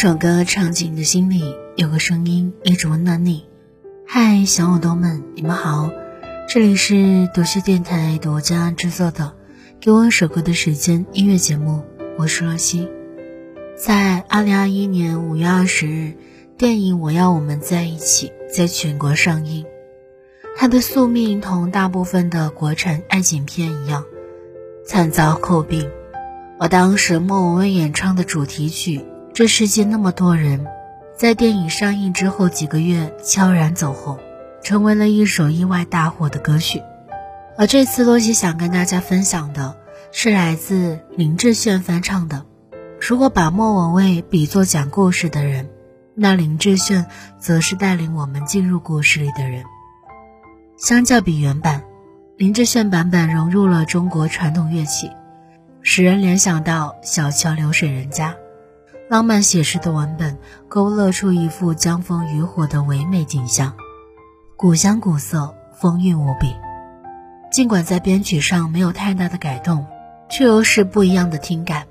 首歌唱进你的心里，有个声音一直温暖你。嗨，小耳朵们，你们好，这里是读诗电台独家制作的《给我一首歌的时间》音乐节目，我是若曦。在二零二一年五月二十日，电影《我要我们在一起》在全国上映。它的宿命同大部分的国产爱情片一样，惨遭诟病。而当时莫文蔚演唱的主题曲。这世界那么多人，在电影上映之后几个月悄然走红，成为了一首意外大火的歌曲。而这次洛西想跟大家分享的是来自林志炫翻唱的。如果把莫文蔚比作讲故事的人，那林志炫则是带领我们进入故事里的人。相较比原版，林志炫版本融入了中国传统乐器，使人联想到小桥流水人家。浪漫写实的文本勾勒出一幅江枫渔火的唯美景象，古香古色，风韵无比。尽管在编曲上没有太大的改动，却又是不一样的听感。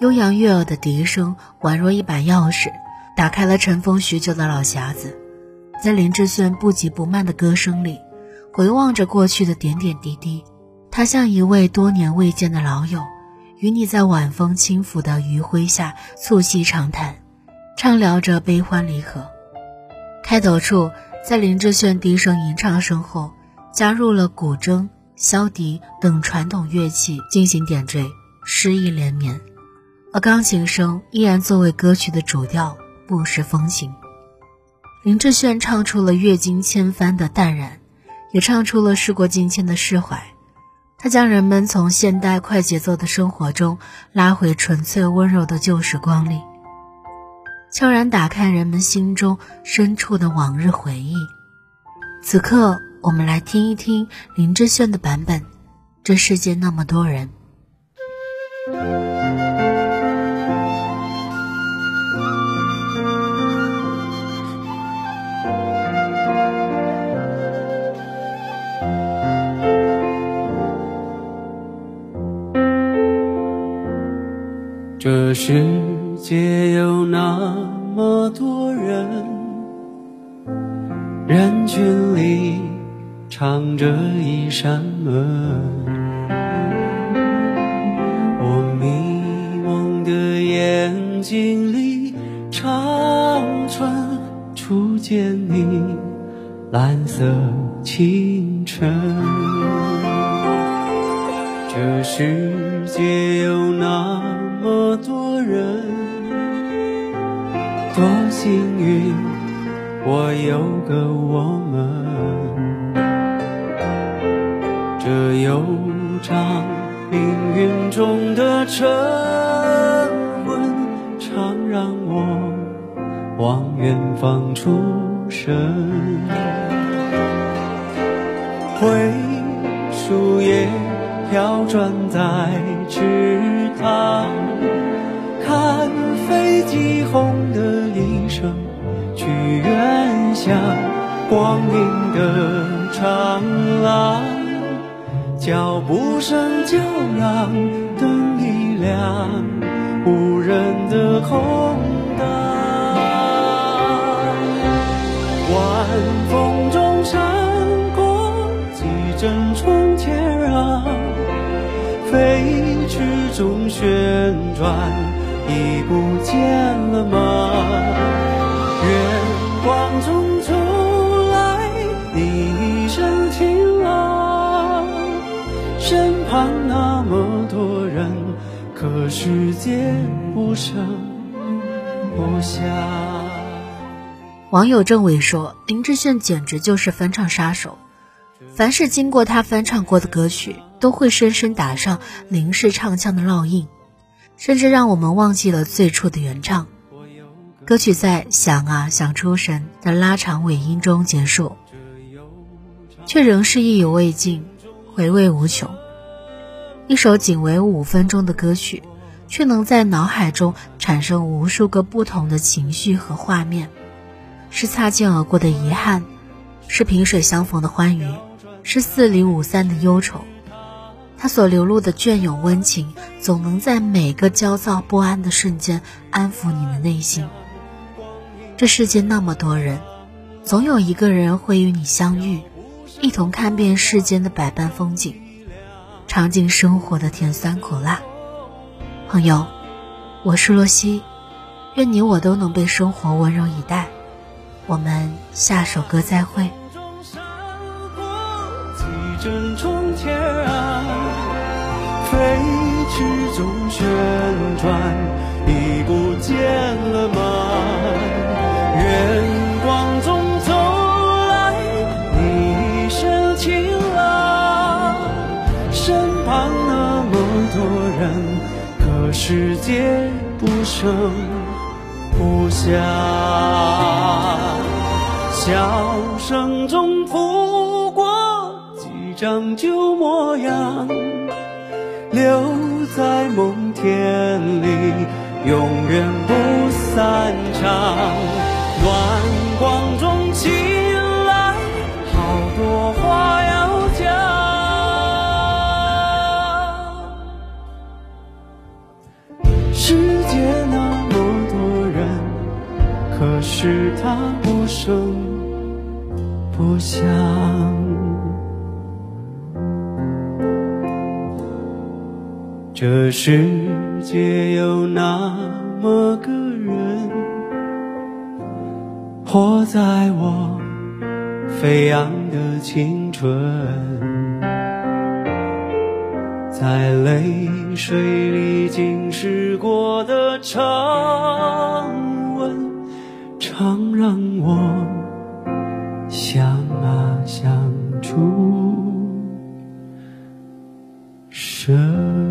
悠扬悦耳的笛声宛若一把钥匙，打开了尘封许久的老匣子。在林志炫不急不慢的歌声里，回望着过去的点点滴滴，他像一位多年未见的老友。与你在晚风轻拂的余晖下促膝长谈，畅聊着悲欢离合。开头处，在林志炫低声吟唱声后，加入了古筝、箫笛等传统乐器进行点缀，诗意连绵。而钢琴声依然作为歌曲的主调，不失风情。林志炫唱出了阅尽千帆的淡然，也唱出了事过境迁的释怀。他将人们从现代快节奏的生活中拉回纯粹温柔的旧时光里，悄然打开人们心中深处的往日回忆。此刻，我们来听一听林志炫的版本，《这世界那么多人》。这世界有那么多人，人群里藏着一扇门。我迷蒙的眼睛里，长春初见你，蓝色清晨。这世界有那。那么多人，多幸运，我有个我们。这悠长命运中的沉稳，常让我望远方出神。灰树叶飘转在池塘。看飞机轰的一声，去远乡，光阴的长廊，脚步声就让灯一亮，无人的空荡，晚风中闪过几阵从前啊，飞驰中旋转。已不见了吗？月光中走来你一身情郎，身旁那么多人，可世界不声不响。网友郑伟说：“林志炫简直就是翻唱杀手，凡是经过他翻唱过的歌曲，都会深深打上林氏唱腔的烙印。”甚至让我们忘记了最初的原唱。歌曲在“想啊想出神”的拉长尾音中结束，却仍是意犹未尽，回味无穷。一首仅为五分钟的歌曲，却能在脑海中产生无数个不同的情绪和画面：是擦肩而过的遗憾，是萍水相逢的欢愉，是四离五散的忧愁。他所流露的隽永温情，总能在每个焦躁不安的瞬间安抚你的内心。这世界那么多人，总有一个人会与你相遇，一同看遍世间的百般风景，尝尽生活的甜酸苦辣。朋友，我是洛西，愿你我都能被生活温柔以待。我们下首歌再会。飞驰中旋转，已不见了吗？月光中走来，你一身晴朗，身旁那么多人，可世界不声不响，笑声中拂过几张旧模样。留在梦田里，永远不散场。暖光中醒来，好多话要讲。世界那么多人，可是他不声不响。这世界有那么个人，活在我飞扬的青春，在泪水里浸湿过的长吻，常让我想啊想出神。